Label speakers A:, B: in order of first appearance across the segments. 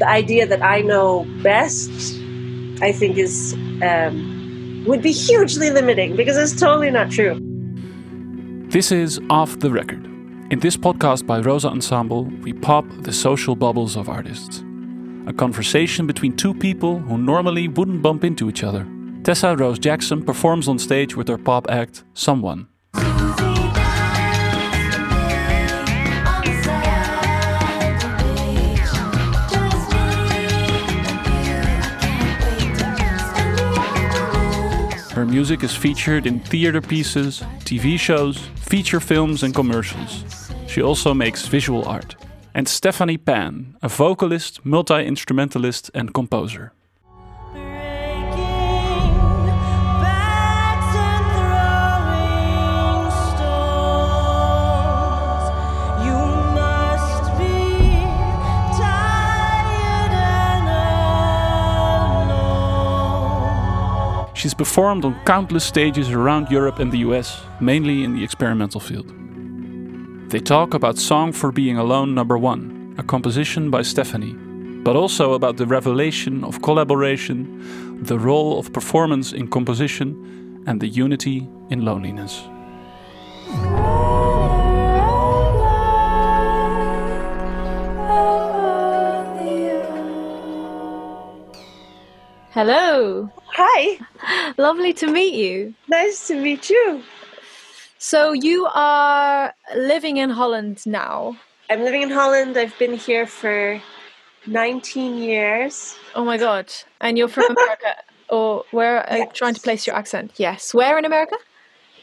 A: the idea that I know best, I think is um, would be hugely limiting because it's totally not true.
B: This is Off the Record. In this podcast by Rosa Ensemble, we pop the social bubbles of artists. A conversation between two people who normally wouldn't bump into each other. Tessa Rose Jackson performs on stage with her pop act, Someone. Her music is featured in theater pieces, TV shows, feature films, and commercials. She also makes visual art. And Stephanie Pan, a vocalist, multi instrumentalist, and composer. She's performed on countless stages around Europe and the US, mainly in the experimental field. They talk about Song for Being Alone Number One, a composition by Stephanie, but also about the revelation of collaboration, the role of performance in composition, and the unity in loneliness.
C: Hello.
A: Hi,
C: Lovely to meet you.
A: nice to meet you.
C: So you are living in Holland now.
A: I'm living in Holland. I've been here for 19 years.
C: Oh my god. And you're from America or where I'm trying to place your accent. Yes. Where in America?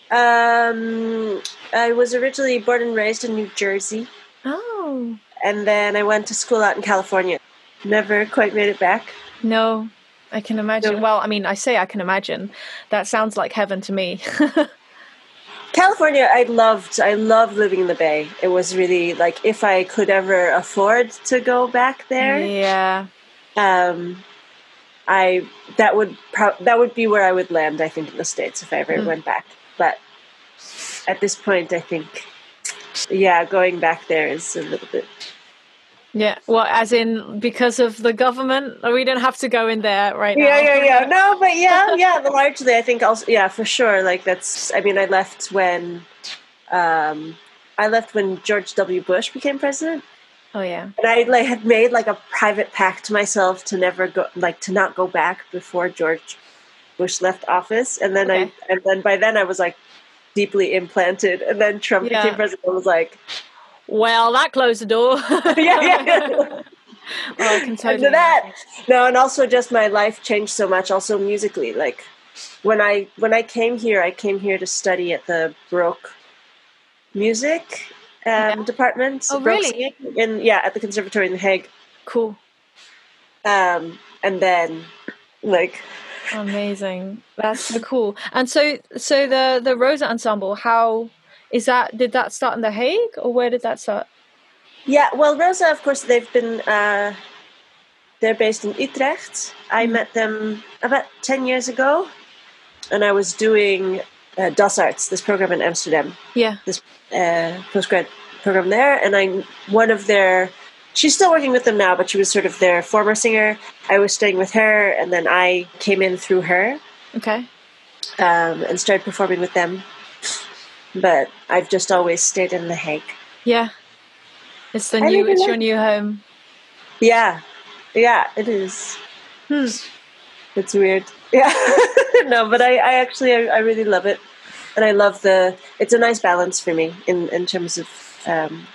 A: Um, I was originally born and raised in New Jersey,
C: Oh.
A: and then I went to school out in California. Never quite made it back.
C: No. I can imagine.
A: No.
C: Well, I mean, I say I can imagine. That sounds like heaven to me.
A: California, I loved. I loved living in the Bay. It was really like if I could ever afford to go back there,
C: yeah.
A: um, I that would pro- that would be where I would land. I think in the states if I ever
C: Mm.
A: went back. But at this point, I think, yeah, going back there is a little bit.
C: Yeah. Well, as in because of the government, we don't have to go in there right now.
A: Yeah, yeah, yeah. No, but yeah, yeah. Largely, I think also, yeah, for sure. Like that's. I mean, I left when, um, I left when George W. Bush became president.
C: Oh yeah.
A: And I like had made like a private pact to myself to never go like to not go back before George Bush left office. And then
C: Okay.
A: I and then by then I was like deeply implanted. And then Trump
C: Yeah.
A: became president. I was like,
C: Well, that closed the door.
A: yeah, yeah, yeah.
C: Oh, I can totally.
A: That. No, and also just my life changed so much. Also musically, like when I when I came here, I came here to study at the Baroque music um,
C: Yeah.
A: department.
C: Oh,
A: Baroque
C: really?
A: In yeah, at the Conservatory in The Hague.
C: Cool.
A: Um, and then like
C: Amazing. That's so cool. And so so the the Rosa ensemble, how is that did that start in The Hague or where did that start?
A: Yeah, well, Rosa, of course, they've been. Uh, they're based in Utrecht. I
C: Mm.
A: met them about ten years ago, and I was doing uh, Das Arts, this program in Amsterdam,
C: Yeah.
A: this uh, postgrad program there, and I one of their. She's still working with them now, but she was sort of their former singer. I was staying with her, and then I came in through her
C: Okay.
A: um, and started performing with them. But I've just always stayed in The Hague.
C: Yeah. It's the
A: I
C: new it's
A: like-
C: your new home.
A: Yeah, yeah, it is.
C: Hmm.
A: It's weird. Yeah. no, but I, I actually, I, I really love it. And I love the, it's a nice balance for me in, in terms of um,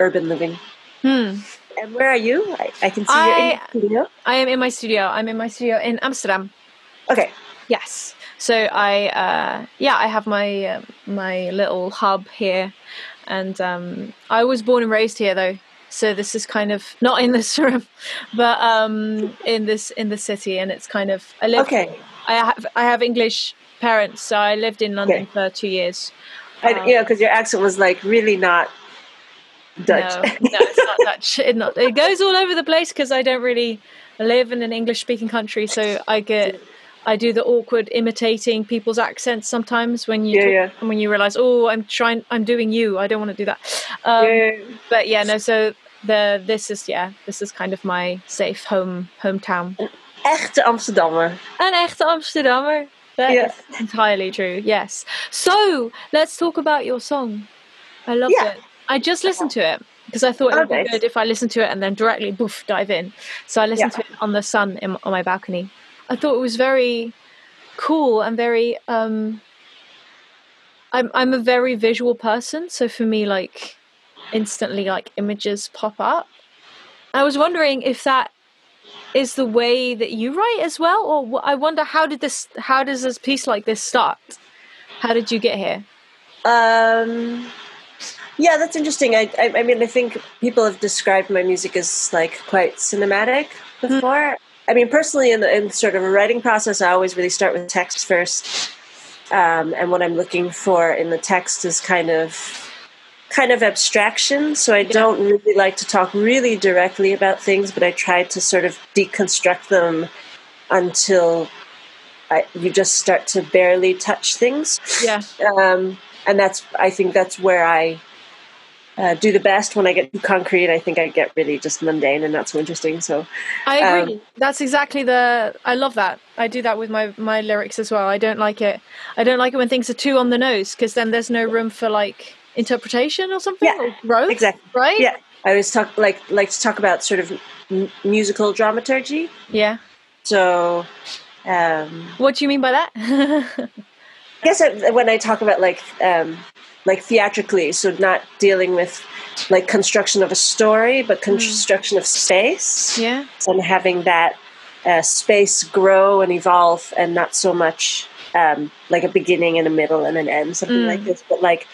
A: urban living.
C: Hmm.
A: And where are you? I, I can see you in
C: I-
A: the studio.
C: I am in my studio. I'm in my studio in Amsterdam.
A: Okay.
C: Yes. So I, uh, yeah, I have my uh, my little hub here, and um, I was born and raised here though. So this is kind of not in this room, but um, in this in the city, and it's kind of I live.
A: Okay.
C: I have I have English parents, so I lived in London
A: Okay.
C: for two years.
A: I,
C: Um,
A: yeah, because your accent was like really not Dutch.
C: No, no, it's not Dutch. It not. It goes all over the place because I don't really live in an English-speaking country, so I get. I do the awkward imitating people's accents sometimes when you
A: Yeah,
C: talk-
A: yeah.
C: when you realize oh I'm trying I'm doing you I don't want to do that um,
A: Yeah.
C: but yeah no so the this is yeah, this is kind of my safe home hometown.
A: Echte Amsterdammer.
C: An echte Amsterdammer. That
A: Yeah.
C: is entirely true. Yes. So let's talk about your song. I loved
A: Yeah.
C: it. I just listened to it because I thought it would
A: Okay.
C: be good if I listened to it and then directly boof dive in. So I listened
A: Yeah.
C: to it on the sun in, on my balcony. I thought it was very cool and very. um I'm I'm a very visual person, so for me, like instantly, like images pop up. I was wondering if that is the way that you write as well, or I wonder how did this, how does this piece like this start? How did you get here?
A: Um, yeah, that's interesting. I, I, I mean, I think people have described my music as like quite cinematic before. I mean, personally, in the in sort of a writing process, I always really start with text first, um, and what I'm looking for in the text is kind of kind of abstraction. So I don't really like to talk really directly about things, but I try to sort of deconstruct them until I, you just start to barely touch things.
C: Yeah,
A: um, and that's I think that's where I uh, do the best. When I get too concrete, I think I get really just mundane and not so interesting. So
C: I
A: Um,
C: agree. That's exactly the. I love that. I do that with my my lyrics as well. I don't like it. I don't like it when things are too on the nose because then there's no room for like interpretation or something
A: Yeah,
C: or growth.
A: exactly.
C: Right.
A: yeah, I always talk like like to talk about sort of m- musical dramaturgy.
C: Yeah.
A: So um,
C: What do you mean by that?
A: I guess I, when I talk about like um, like theatrically, so not dealing with like construction of a story, but construction of space.
C: yeah.
A: and having that uh, space grow and evolve and not so much um, like a beginning and a middle and an end something like this but like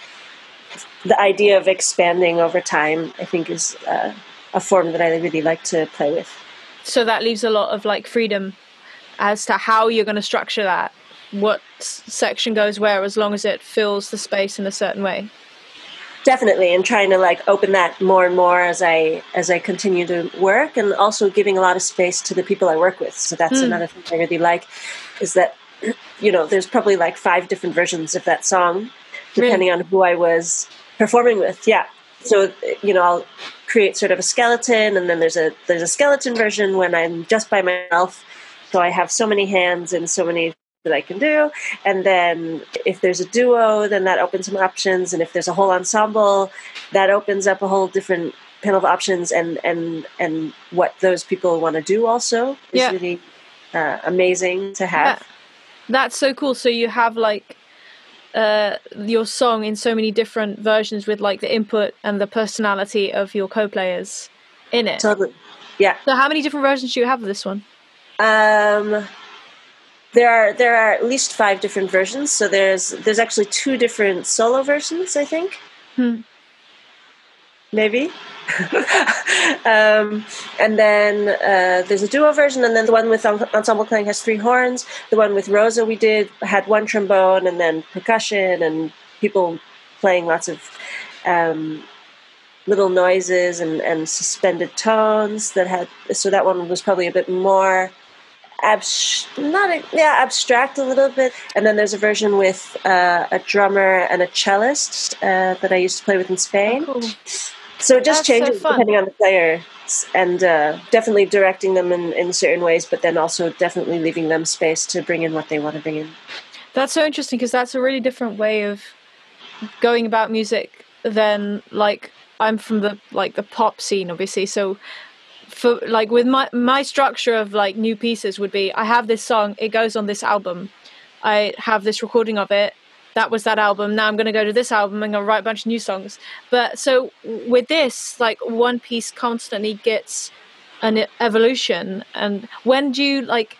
A: the idea of expanding over time i think is uh, a form that i really like to play with
C: So that leaves a lot of like freedom as to how you're going to structure that. What section goes where, as long as it fills the space in a certain way.
A: definitely and trying to like open that more and more as i as i continue to work and also giving a lot of space to the people i work with. So that's hmm. another thing i really like is that you know there's probably like five different versions of that song depending on who i was performing with yeah. So you know i'll create sort of a skeleton and then there's a there's a skeleton version when i'm just by myself. So i have so many hands and so many that I can do. And then if there's a duo, then that opens some options. And if there's a whole ensemble, that opens up a whole different panel of options. And and and what those people want to do also is
C: Yeah.
A: really uh, amazing to have.
C: Yeah. That's so cool. So you have like uh, your song in so many different versions with like the input and the personality of your co-players in it.
A: Totally. Yeah.
C: So how many different versions do you have of this one?
A: Um, there are there are at least five different versions. So there's there's actually two different solo versions, I think.
C: Hmm.
A: Maybe. um, and then uh, there's a duo version, and then the one with ensemble playing has three horns. The one with Rosa we did had one trombone, and then percussion, and people playing lots of um, little noises and, and suspended tones that had. So that one was probably a bit more abs- not a, yeah abstract a little bit and then there's a version with uh, a drummer and a cellist uh, that i used to play with in spain
C: Cool.
A: so it just
C: That's
A: changes
C: fun.
A: depending on the player and uh, definitely directing them in, in certain ways but then also definitely leaving them space to bring in what they want to bring in
C: That's so interesting because that's a really different way of going about music than like I'm from the like the pop scene obviously so for like with my my structure of like new pieces would be I have this song it goes on this album. I have this recording of it that was that album now I'm going to go to this album and I'm going to write a bunch of new songs. But so with this like one piece constantly gets an evolution and when do you like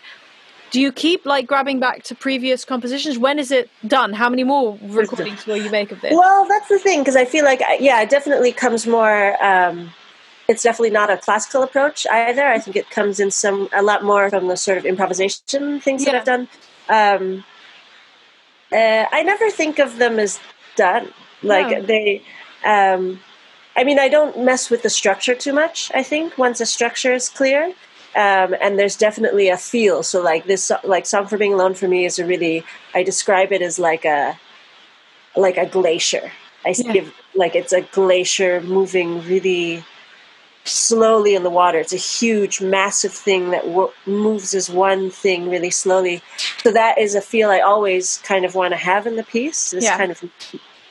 C: do you keep like grabbing back to previous compositions? When is it done? How many more recordings will you make of this?
A: Well, that's the thing because I feel like yeah, it definitely comes more. Um, it's definitely not a classical approach either. I think it comes in some a lot more from the sort of improvisation things that I've done. Um, uh, I never think of them as done. Like
C: No.
A: they. Um, I mean, I don't mess with the structure too much. I think once a structure is clear, um, and there's definitely a feel. So like this, like "Song for Being Alone" for me is a really. I describe it as like a like a glacier. I
C: Yeah.
A: give like it's a glacier moving really slowly in the water. It's a huge, massive thing that wo- moves as one thing really slowly. So that is a feel I always kind of want to have in the piece. This
C: Yeah.
A: kind of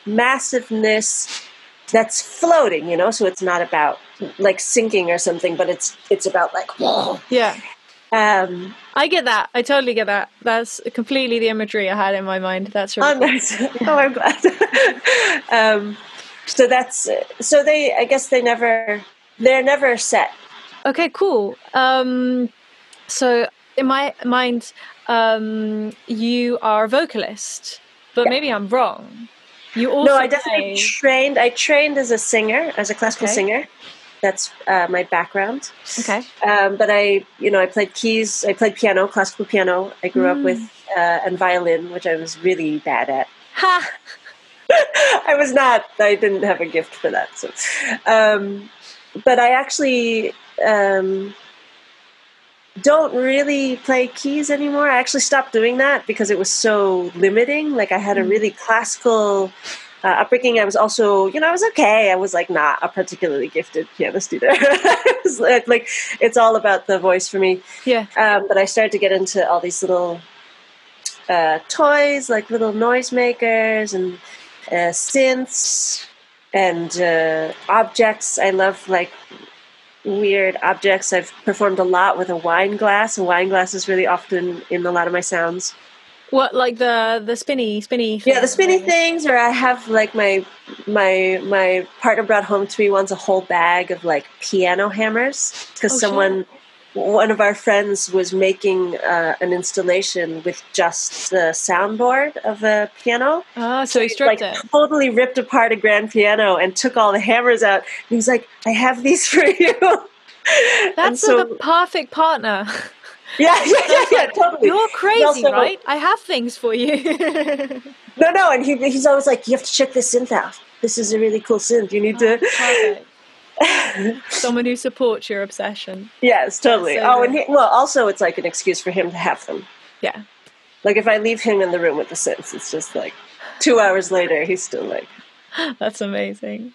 A: massiveness that's floating, you know. So it's not about like sinking or something, but it's it's about like whoa.
C: Yeah.
A: Um,
C: I get that. I totally get that. That's completely the imagery I had in my mind. That's really
A: Oh, nice. oh, I'm glad. um, so that's so they. I guess they never. They're never set.
C: Okay, cool. Um, so in my mind, um, you are a vocalist, but
A: Yeah.
C: maybe I'm wrong. You also
A: no, I definitely
C: play-
A: trained. I trained as a singer, as a classical
C: Okay.
A: singer. That's uh, my background.
C: okay.
A: Um, but I, you know, I played keys. I played piano, classical piano. I grew up with uh, and violin, which I was really bad at.
C: Ha!
A: I was not. I didn't have a gift for that. So, um, but I actually um, don't really play keys anymore. I actually stopped doing that because it was so limiting. Like I had a really classical uh, upbringing. I was also, you know, I was okay. I was like not a particularly gifted pianist either. It was like, like it's all about the voice for me.
C: Yeah.
A: Um, but I started to get into all these little uh, toys, like little noisemakers and uh, synths and uh, objects. I love like weird objects. I've performed a lot with a wine glass. A wine glass is really often in a lot of my sounds.
C: What like the the spinny spinny?
A: Yeah, the spinny things, or I have like my my my partner brought home to me once a whole bag of like piano hammers because
C: Oh,
A: someone. One of our friends was making uh, an installation with just the soundboard of a piano,
C: Oh, so he stripped
A: like
C: it.
A: totally ripped apart a grand piano and took all the hammers out. And he's like, "I have these for you."
C: That's
A: so,
C: the perfect partner.
A: yeah, yeah, yeah, yeah, totally.
C: You're crazy,
A: also-
C: right? I have things for you.
A: No, no, and he, he's always like, "You have to check this synth out. This is a really cool synth. You need to."
C: Perfect. Someone who supports your obsession.
A: yes, totally.
C: so
A: oh, and he, well, also it's like an excuse for him to have them.
C: Yeah.
A: Like if I leave him in the room with the synths, it's just like two hours later, he's still like,
C: That's amazing.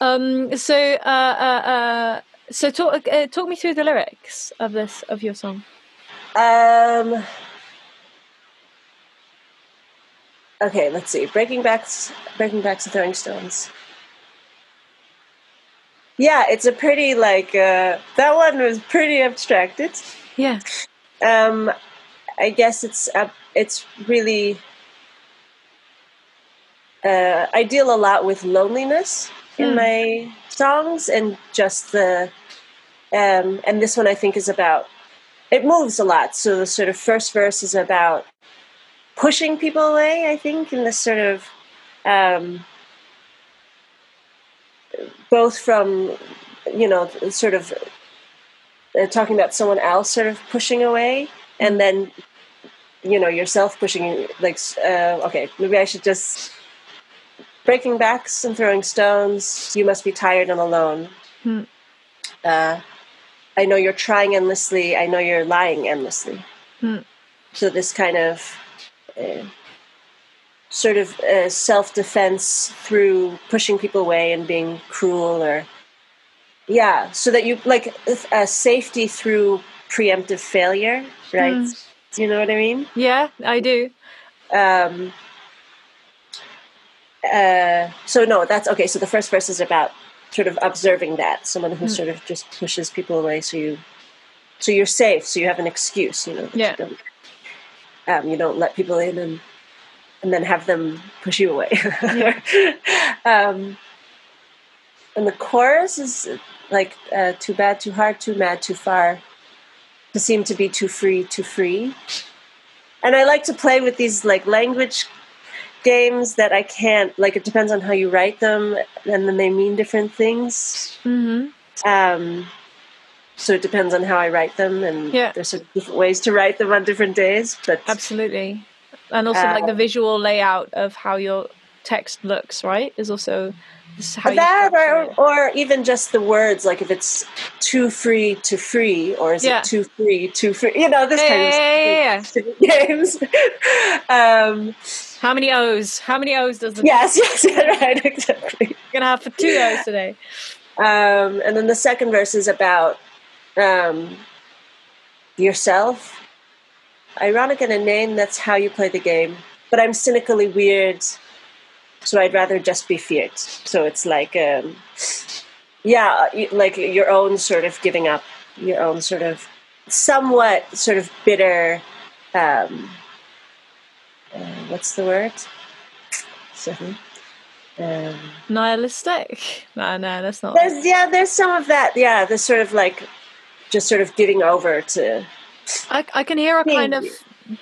C: Um, so, uh, uh, uh, so talk uh, talk me through the lyrics of this of your song.
A: Um. Okay, let's see. Breaking backs, breaking backs, and throwing stones. Yeah, it's a pretty like uh, that one was pretty abstracted.
C: Yeah.
A: Um, I guess it's uh, it's really. Uh, I deal a lot with loneliness in
C: Hmm.
A: my songs, and just the, um, and this one I think is about. It moves a lot. So the sort of first verse is about pushing people away. I think in this sort of, um, both from, you know, sort of uh, talking about someone else sort of pushing away, and then, you know, yourself pushing. Like, uh, okay, maybe I should just breaking backs and throwing stones. You must be tired and alone.
C: Hmm.
A: Uh, I know you're trying endlessly. I know you're lying endlessly.
C: Hmm.
A: So this kind of uh, sort of uh, self-defense through pushing people away and being cruel, or yeah, so that you like uh, safety through preemptive failure, right? Do you know what I mean?
C: Yeah, I do.
A: um, uh, so no, that's okay. So the first verse is about sort of observing that someone who sort of just pushes people away, so you, so you're safe, so you have an excuse, you know.
C: Yeah.
A: You don't, um, you don't let people in and and then have them push you away. um, and the chorus is like uh, too bad, too hard, too mad, too far, to seem to be too free, too free. And I like to play with these like language games that I can't like. It depends on how you write them, and then they mean different things.
C: hmm
A: Um, so it depends on how I write them, and
C: Yeah.
A: there's sort of different ways to write them on different days. But
C: Absolutely. And also, like the
A: Um,
C: visual layout of how your text looks, right? Is also is how
A: that, or, or even just the words, like if it's too free to free, or is
C: Yeah.
A: it too free to free? You know, this
C: Yeah,
A: kind of
C: yeah, yeah,
A: games. um,
C: How many O's? How many O's does the
A: yes, yes, right, exactly.
C: gonna have for two O's today?
A: Um, and then the second verse is about um, yourself. Ironic in a name, that's how you play the game. But I'm cynically weird, so I'd rather just be feared. So it's like, um, yeah, like your own sort of giving up, your own sort of somewhat sort of bitter. Um, uh, what's the word?
C: Um, Nihilistic? No, no, that's not.
A: There's, yeah, there's some of that. Yeah, the sort of like just sort of giving over to.
C: I, I can hear a kind of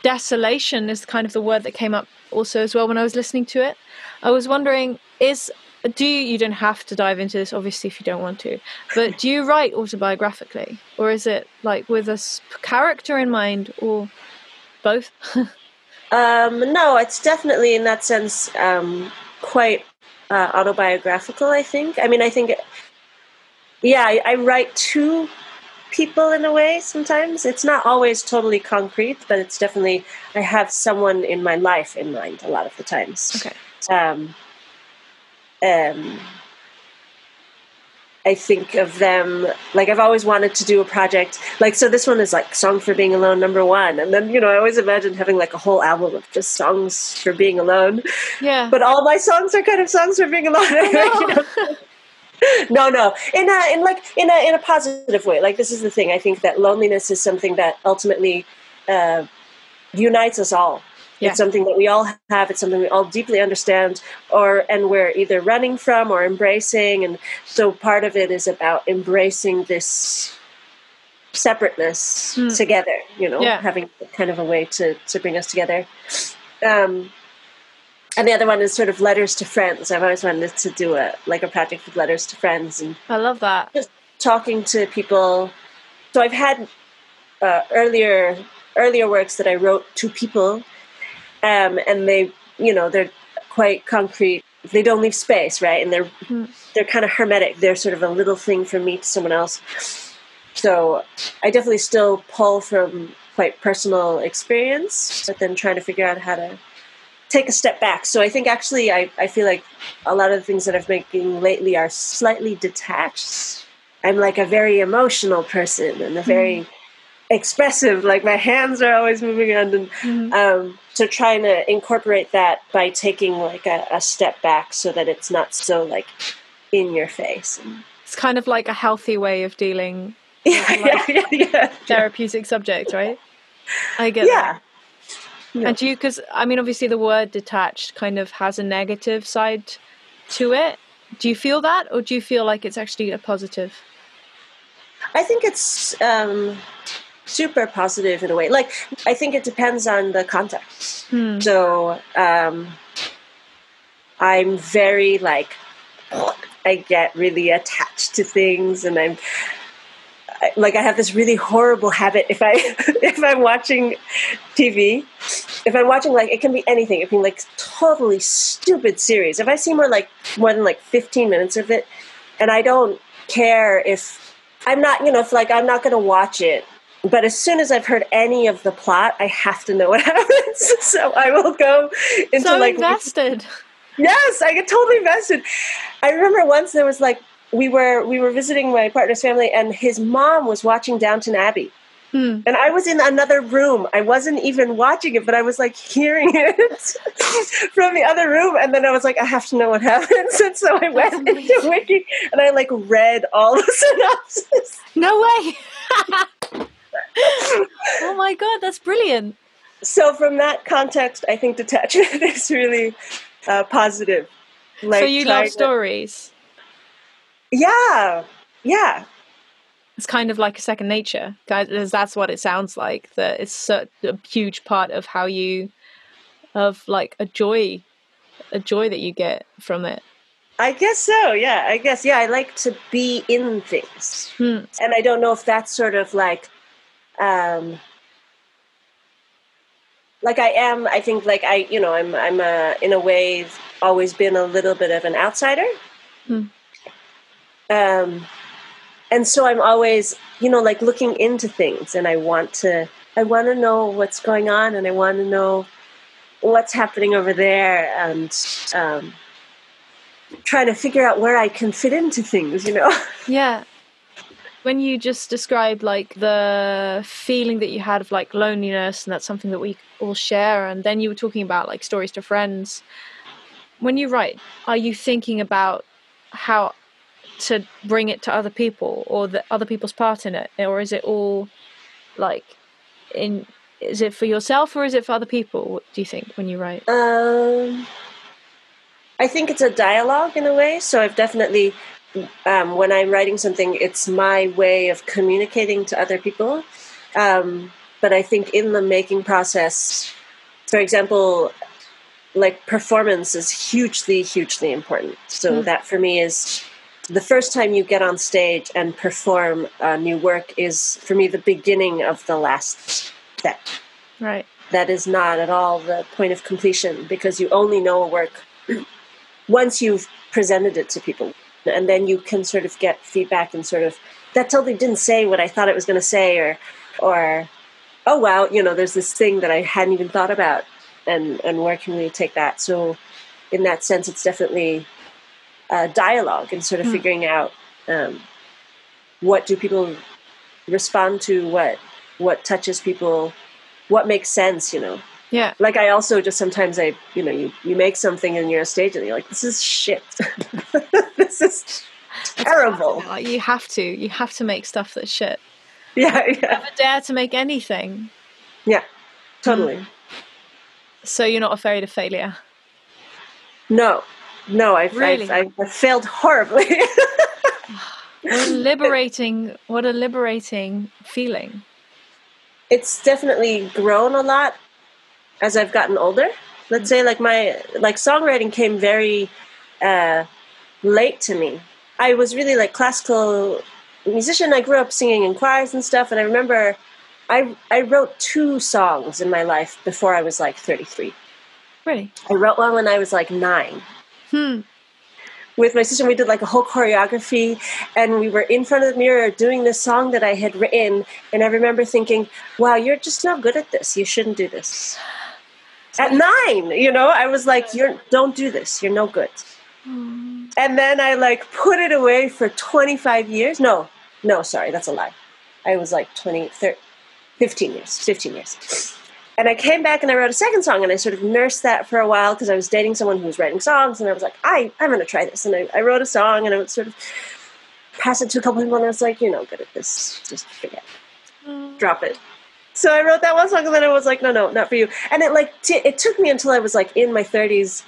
C: desolation is kind of the word that came up also as well when I was listening to it. I was wondering, is do you, you don't have to dive into this obviously if you don't want to, but do you write autobiographically or is it like with a character in mind or both?
A: um, no, it's definitely in that sense um, quite uh, autobiographical. I think. I mean, I think. Yeah, I, I write to people in a way sometimes. It's not always totally concrete, but it's definitely, I have someone in my life in mind a lot of the times.
C: Okay.
A: Um, um, I think of them like I've always wanted to do a project like so this one is like song for being alone number one and then you know I always imagined having like a whole album of just songs for being alone
C: yeah
A: but all my songs are kind of songs for being alone. no, no. In a, in like in a in a positive way. Like this is the thing. I think that loneliness is something that ultimately uh, unites us all. Yeah. It's something that we all have. It's something we all deeply understand, or and we're either running from or embracing. And so part of it is about embracing this separateness mm. together. You know,
C: yeah.
A: having kind of a way to to bring us together. Um, and the other one is sort of letters to friends. I've always wanted to do a like a project with letters to friends, and
C: I love that.
A: Just talking to people. So I've had uh, earlier earlier works that I wrote to people, um, and they, you know, they're quite concrete. They don't leave space, right? And they're mm. they're kind of hermetic. They're sort of a little thing from me to someone else. So I definitely still pull from quite personal experience, but then trying to figure out how to take a step back. So I think actually I, I feel like a lot of the things that I've been making lately are slightly detached. I'm like a very emotional person and a very mm. expressive. Like my hands are always moving around, and mm. um, so trying to incorporate that by taking like a, a, step back so that it's not so like in your face.
C: It's kind of like a healthy way of dealing.
A: Yeah, like yeah, yeah, yeah,
C: therapeutic subject, right? I get
A: yeah.
C: That. Yeah. And do you, because I mean, obviously the word detached kind of has a negative side to it. Do you feel that, or do you feel like it's actually a positive?
A: I think it's um, super positive in a way. Like, I think it depends on the context.
C: Hmm.
A: So, um, I'm very like, I get really attached to things, and I'm like I have this really horrible habit if I if I'm watching TV, if I'm watching like it can be anything, it can be like totally stupid series. If I see more like more than like 15 minutes of it, and I don't care if I'm not, you know, if like I'm not going to watch it. But as soon as I've heard any of the plot, I have to know what happens. so I will go into
C: so
A: like
C: invested.
A: Yes, I get totally invested. I remember once there was like we were we were visiting my partner's family, and his mom was watching Downton Abbey.
C: Hmm.
A: And I was in another room. I wasn't even watching it, but I was like hearing it from the other room. And then I was like, I have to know what happens. And so I went into Wiki and I like read all the synopsis.
C: No way. oh my God, that's brilliant.
A: So, from that context, I think detachment is really uh, positive.
C: Like so, you love stories?
A: Yeah, yeah.
C: It's kind of like a second nature, guys. That's what it sounds like. That it's such a huge part of how you, of like a joy, a joy that you get from it.
A: I guess so. Yeah, I guess. Yeah, I like to be in things,
C: hmm.
A: and I don't know if that's sort of like, um, like I am. I think like I, you know, I'm, I'm a, in a way always been a little bit of an outsider.
C: Hmm.
A: Um, and so I'm always, you know, like looking into things, and I want to, I want to know what's going on, and I want to know what's happening over there, and um, trying to figure out where I can fit into things, you know?
C: Yeah. When you just described like the feeling that you had of like loneliness, and that's something that we all share, and then you were talking about like stories to friends. When you write, are you thinking about how to bring it to other people or the other people's part in it, or is it all like in? Is it for yourself or is it for other people? What do you think when you write?
A: Um, I think it's a dialogue in a way. So I've definitely, um, when I'm writing something, it's my way of communicating to other people. Um, but I think in the making process, for example, like performance is hugely, hugely important. So
C: Mm.
A: that for me is the first time you get on stage and perform a new work is for me the beginning of the last step.
C: Right.
A: that is not at all the point of completion because you only know a work once you've presented it to people. And then you can sort of get feedback and sort of that totally didn't say what i thought it was going to say or or oh wow you know there's this thing that i hadn't even thought about and and where can we take that? So in that sense it's definitely a dialogue and sort of
C: Hmm.
A: figuring out um, what do people respond to what what touches people what makes sense you know
C: Yeah.
A: like i also just sometimes i you know you, you make something and you're on stage and you're like this is shit this is terrible
C: Like, you have to. You have to make stuff that's shit.
A: yeah yeah
C: Never dare to make anything.
A: yeah totally
C: So you're not afraid of failure.
A: no no i've,
C: Really?
A: I've, I've, failed horribly
C: What a liberating, what a liberating feeling.
A: it's definitely grown a lot as I've gotten older. Let's say like my like songwriting came very uh, late to me. I was really like classical musician. I grew up singing in choirs and stuff, and I remember I I wrote two songs in my life before I was like 33.
C: Really?
A: I wrote one when I was like nine.
C: Hmm.
A: With my sister, we did like a whole choreography, and we were in front of the mirror doing this song that I had written. And I remember thinking, "Wow, you're just not good at this. You shouldn't do this." At nine, you know, I was like, "You're don't do this. You're no good." And then I like put it away for 25 years. No, no, sorry, that's a lie. I was like 20, 30, 15 years, 15 years. And I came back and I wrote a second song and I sort of nursed that for a while because I was dating someone who was writing songs and I was like, I, I'm going to try this. And I, I wrote a song and I would sort of pass it to a couple people and I was like, you're no good at this. Just forget. Mm. Drop it. So I wrote that one song and then I was like, no, no, not for you. And it like, t- it took me until I was like in my 30s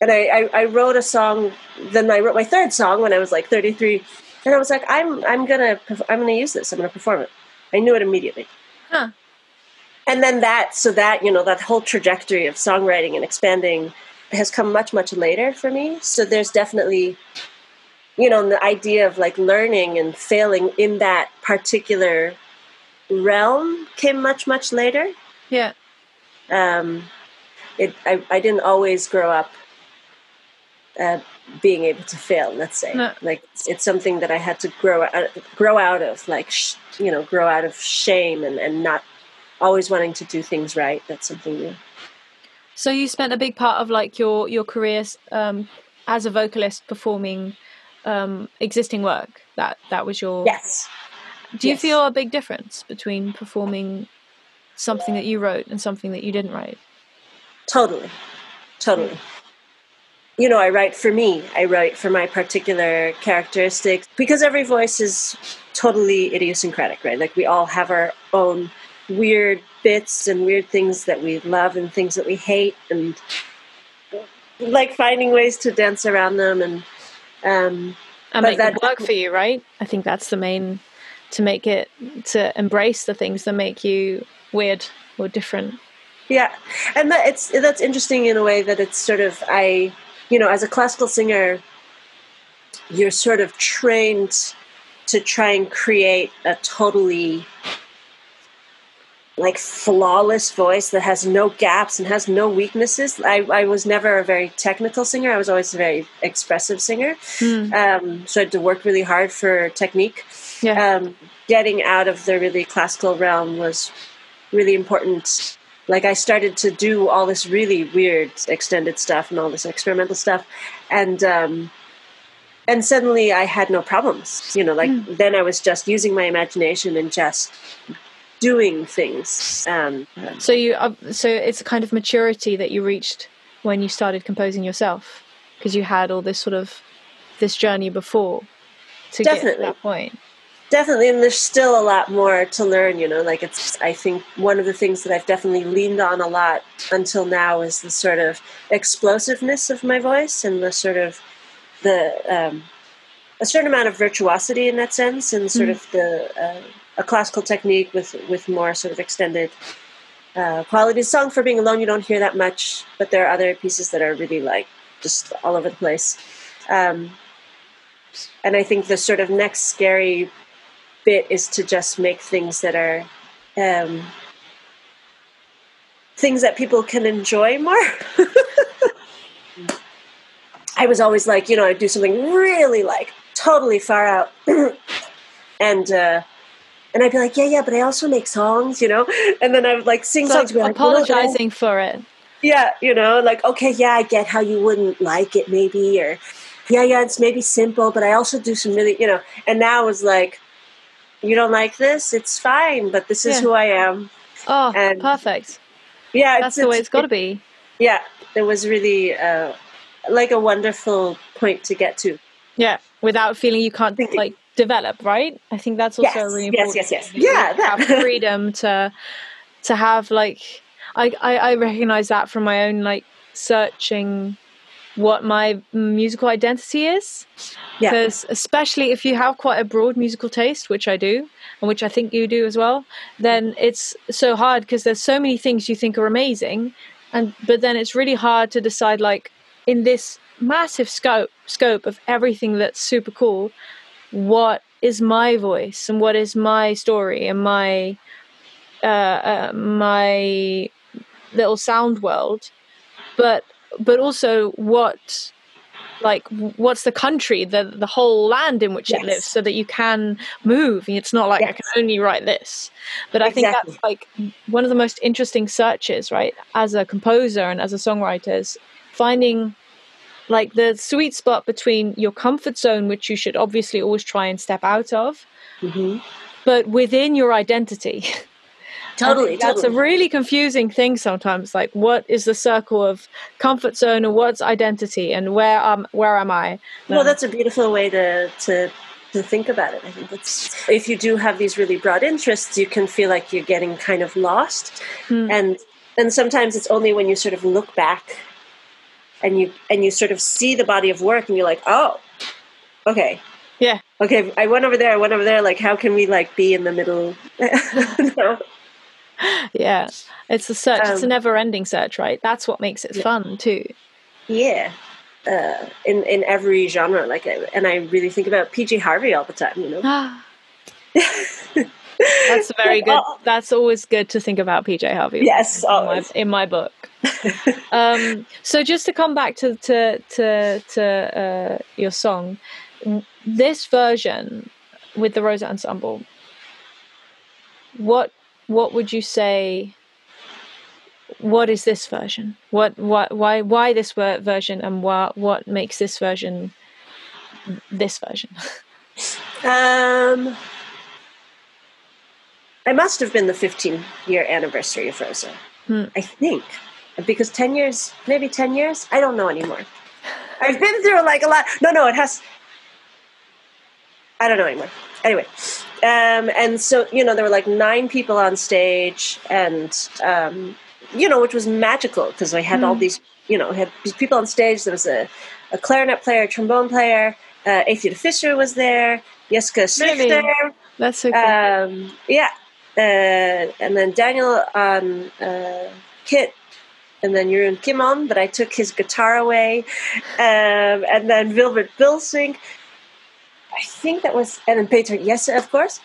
A: and I, I, I wrote a song. Then I wrote my third song when I was like 33, and I was like, I'm I'm gonna I'm gonna use this. I'm gonna perform it. I knew it immediately.
C: Huh.
A: And then that, so that you know, that whole trajectory of songwriting and expanding has come much much later for me. So there's definitely, you know, the idea of like learning and failing in that particular realm came much much later
C: Yeah.
A: um, it, I, I didn't always grow up uh, being able to fail. Let's say,
C: No.
A: like it's, something that I had to grow out, grow out of, like sh- you know, grow out of shame and, and not always wanting to do things right. That's something new.
C: So you spent a big part of like your your career um, as a vocalist performing um, existing work. That that was your.
A: Yes.
C: Do you
A: yes.
C: feel a big difference between performing something that you wrote and something that you didn't write?
A: Totally. Totally. You know, I write for me. I write for my particular characteristics because every voice is totally idiosyncratic, right? Like we all have our own weird bits and weird things that we love and things that we hate and like finding ways to dance around them and um
C: And make it
A: that-
C: work for you, right? I think that's the main to make it to embrace the things that make you weird or different.
A: Yeah, and that it's that's interesting in a way that it's sort of I, you know, as a classical singer, you're sort of trained to try and create a totally like flawless voice that has no gaps and has no weaknesses. I, I was never a very technical singer. I was always a very expressive singer. Um, so I had to work really hard for technique.
C: Yeah.
A: Um, getting out of the really classical realm was really important like I started to do all this really weird extended stuff and all this experimental stuff, and um, and suddenly I had no problems. You know, like mm. then I was just using my imagination and just doing things. Um,
C: so you, uh, so it's a kind of maturity that you reached when you started composing yourself, because you had all this sort of this journey before to
A: definitely.
C: get to that point.
A: Definitely, and there's still a lot more to learn. You know, like it's. I think one of the things that I've definitely leaned on a lot until now is the sort of explosiveness of my voice and the sort of the um, a certain amount of virtuosity in that sense, and sort mm. of the uh, a classical technique with with more sort of extended uh, qualities. Song for being alone, you don't hear that much, but there are other pieces that are really like just all over the place. Um, and I think the sort of next scary bit is to just make things that are um, things that people can enjoy more. I was always like, you know, I'd do something really like totally far out, and uh, and I'd be like, yeah, yeah, but I also make songs, you know, and then I would like sing
C: so
A: songs,
C: like, apologizing like, for it.
A: Yeah, you know, like okay, yeah, I get how you wouldn't like it, maybe, or yeah, yeah, it's maybe simple, but I also do some really, you know, and now it's like you don't like this, it's fine, but this is yeah. who I am.
C: Oh, and perfect.
A: Yeah,
C: that's the way it's got to be.
A: Yeah, it was really uh, like a wonderful point to get to.
C: Yeah, without feeling you can't think like develop, right? I think that's also
A: yes,
C: really important.
A: Yes, yes, yes. Yeah,
C: that. have freedom to to have like I, I I recognize that from my own like searching what my musical identity is. Because yeah. especially if you have quite a broad musical taste, which I do, and which I think you do as well, then it's so hard because there's so many things you think are amazing, and but then it's really hard to decide like in this massive scope scope of everything that's super cool, what is my voice and what is my story and my uh, uh, my little sound world, but but also what like what's the country the the whole land in which yes. it lives so that you can move it's not like yes. i can only write this but i think that's like one of the most interesting searches right as a composer and as a songwriter is finding like the sweet spot between your comfort zone which you should obviously always try and step out of mm-hmm. but within your identity
A: totally
C: that's
A: totally.
C: a really confusing thing sometimes like what is the circle of comfort zone and what's identity and where um where am i
A: well that's a beautiful way to to to think about it i think that's if you do have these really broad interests you can feel like you're getting kind of lost hmm. and and sometimes it's only when you sort of look back and you and you sort of see the body of work and you're like oh okay
C: yeah
A: okay i went over there i went over there like how can we like be in the middle no
C: yeah, it's a search. Um, it's a um, never-ending search, right? That's what makes it yeah. fun too.
A: Yeah, uh, in in every genre, like, and I really think about PJ Harvey all the time. You know.
C: That's very good. That's always good to think about PJ Harvey.
A: Yes,
C: in my, in my book. um, so just to come back to to to, to uh, your song, this version with the Rosa Ensemble, what what would you say what is this version what what why why this version and what what makes this version this version
A: um i must have been the 15 year anniversary of rosa hmm. i think because 10 years maybe 10 years i don't know anymore i've been through like a lot no no it has i don't know anymore anyway um, and so you know there were like nine people on stage and um, you know which was magical because i had mm. all hmm. these you know had these people on stage there was a, a clarinet player a trombone player uh, Eyþór Fischer was there Jeska Schlichter
C: that's so cool.
A: Um, yeah and then Daniel on uh, kit and then Jeroen Kimman, but I took his guitar away, um, and then Wilbert Bulsink, I think that was, and then Peter Yes, of course.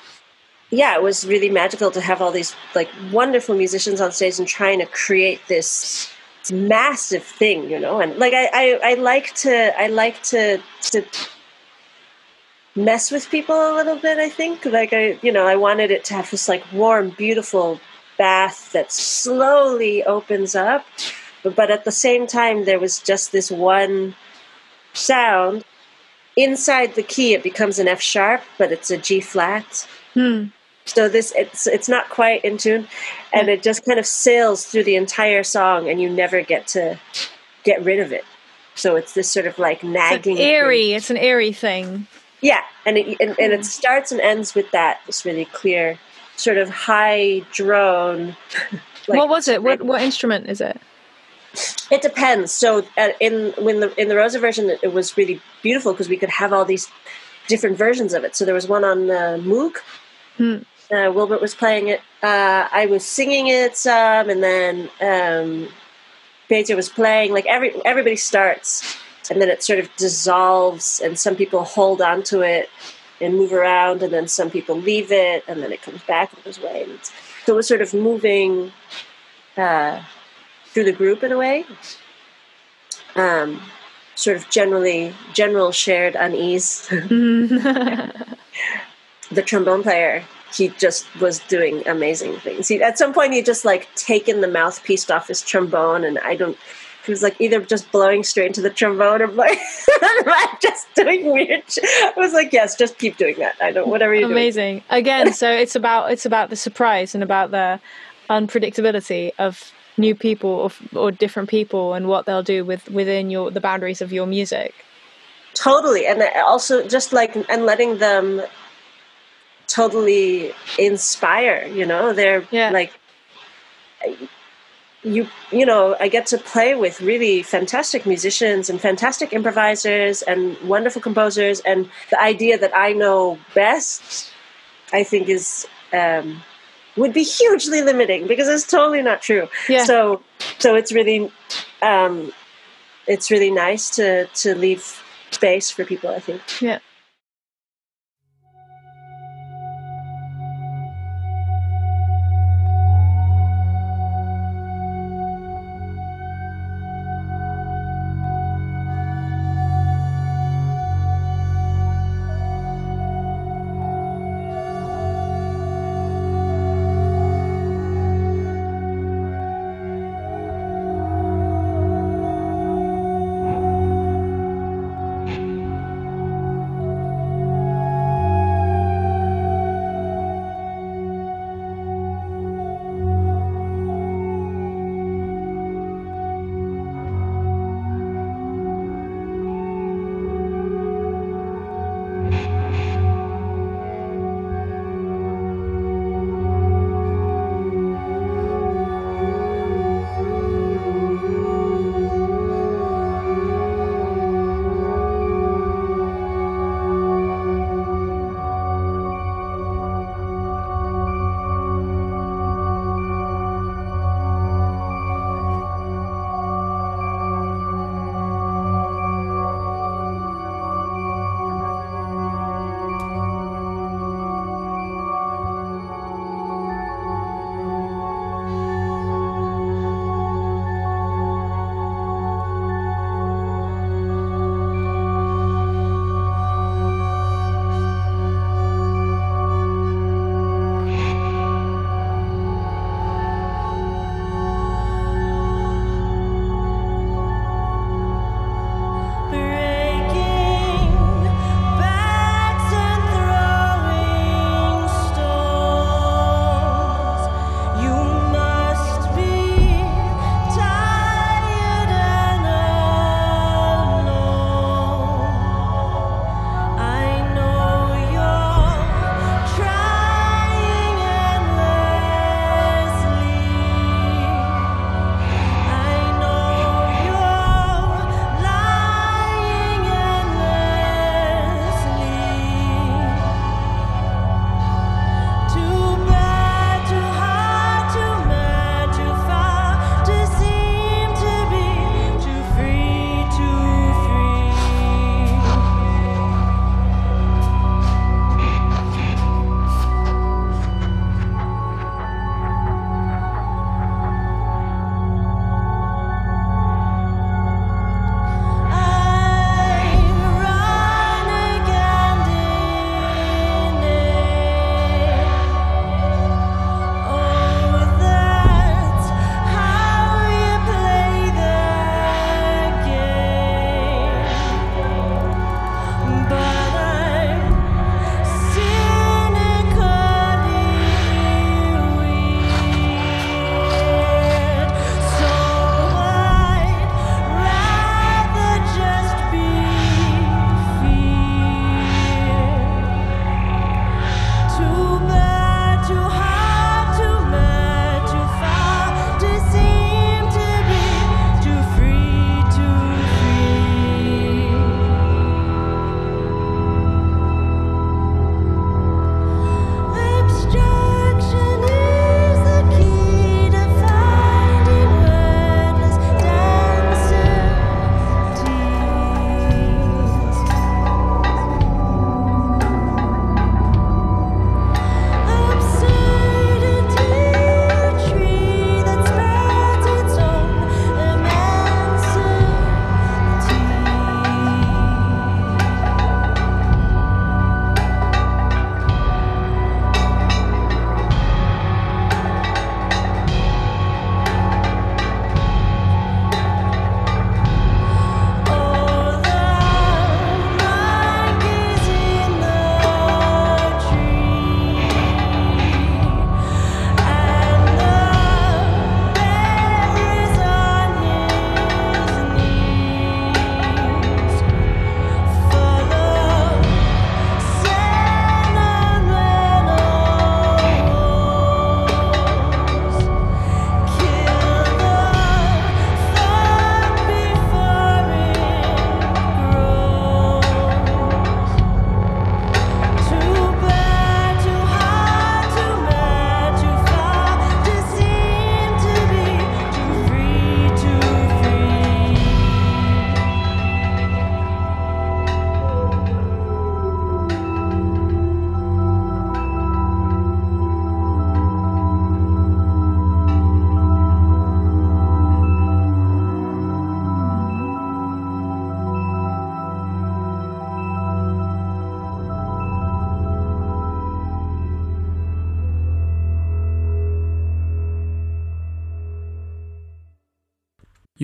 A: Yeah, it was really magical to have all these like wonderful musicians on stage and trying to create this massive thing, you know. And like I, I, I like to, I like to, to mess with people a little bit. I think like I, you know, I wanted it to have this like warm, beautiful bath that slowly opens up. But, but at the same time, there was just this one sound. Inside the key, it becomes an F sharp, but it's a G flat.
C: Hmm.
A: So this it's it's not quite in tune, and it just kind of sails through the entire song, and you never get to get rid of it. So it's this sort of like
C: It's an
A: nagging,
C: eerie. It's an eerie thing.
A: Yeah, and it and, and it starts and ends with that this really clear sort of high drone. like-
C: what was it? What what instrument is it?
A: It depends. So uh, in when the in the Rosa version, it, it was really beautiful because we could have all these different versions of it. So there was one on uh, Moog.
C: Hmm.
A: Uh, Wilbert was playing it. Uh, I was singing it some, and then um, Peter was playing. Like every everybody starts, and then it sort of dissolves, and some people hold on to it and move around, and then some people leave it, and then it comes back and goes away. And it's, so it was sort of moving uh, through the group in a way. Um, sort of generally general shared unease. the trombone player he just was doing amazing things. He at some point he just like taken the mouthpiece off his trombone, and I don't. He was like either just blowing straight into the trombone or blowing, just doing weird. sh- I was like, yes, just keep doing that. I don't whatever doing.
C: Amazing. Again, so it's about it's about the surprise and about the unpredictability of new people or, or different people and what they'll do with within your the boundaries of your music.
A: totally and also just like and letting them totally inspire you know they're
C: Yeah.
A: like you you know i get to play with really fantastic musicians and fantastic improvisers and wonderful composers and the idea that i know best i think is um would be hugely limiting because it's totally not true
C: Yeah.
A: so so it's really um it's really nice to to leave space for people i think
C: Yeah.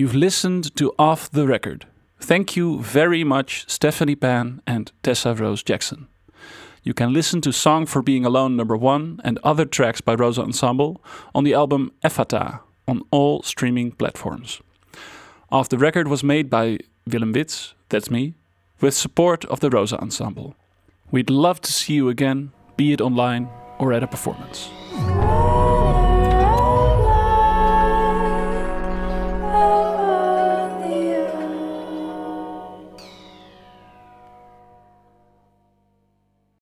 B: You've listened to Off the Record. Thank you very much, Stephanie Pan and Tessa Rose Jackson. You can listen to Song for Being Alone number one and other tracks by Rosa Ensemble on the album Effata on all streaming platforms. Off the Record was made by Willem Wits, that's me, with support of the Rosa Ensemble. We'd love to see you again, be it online or at a performance.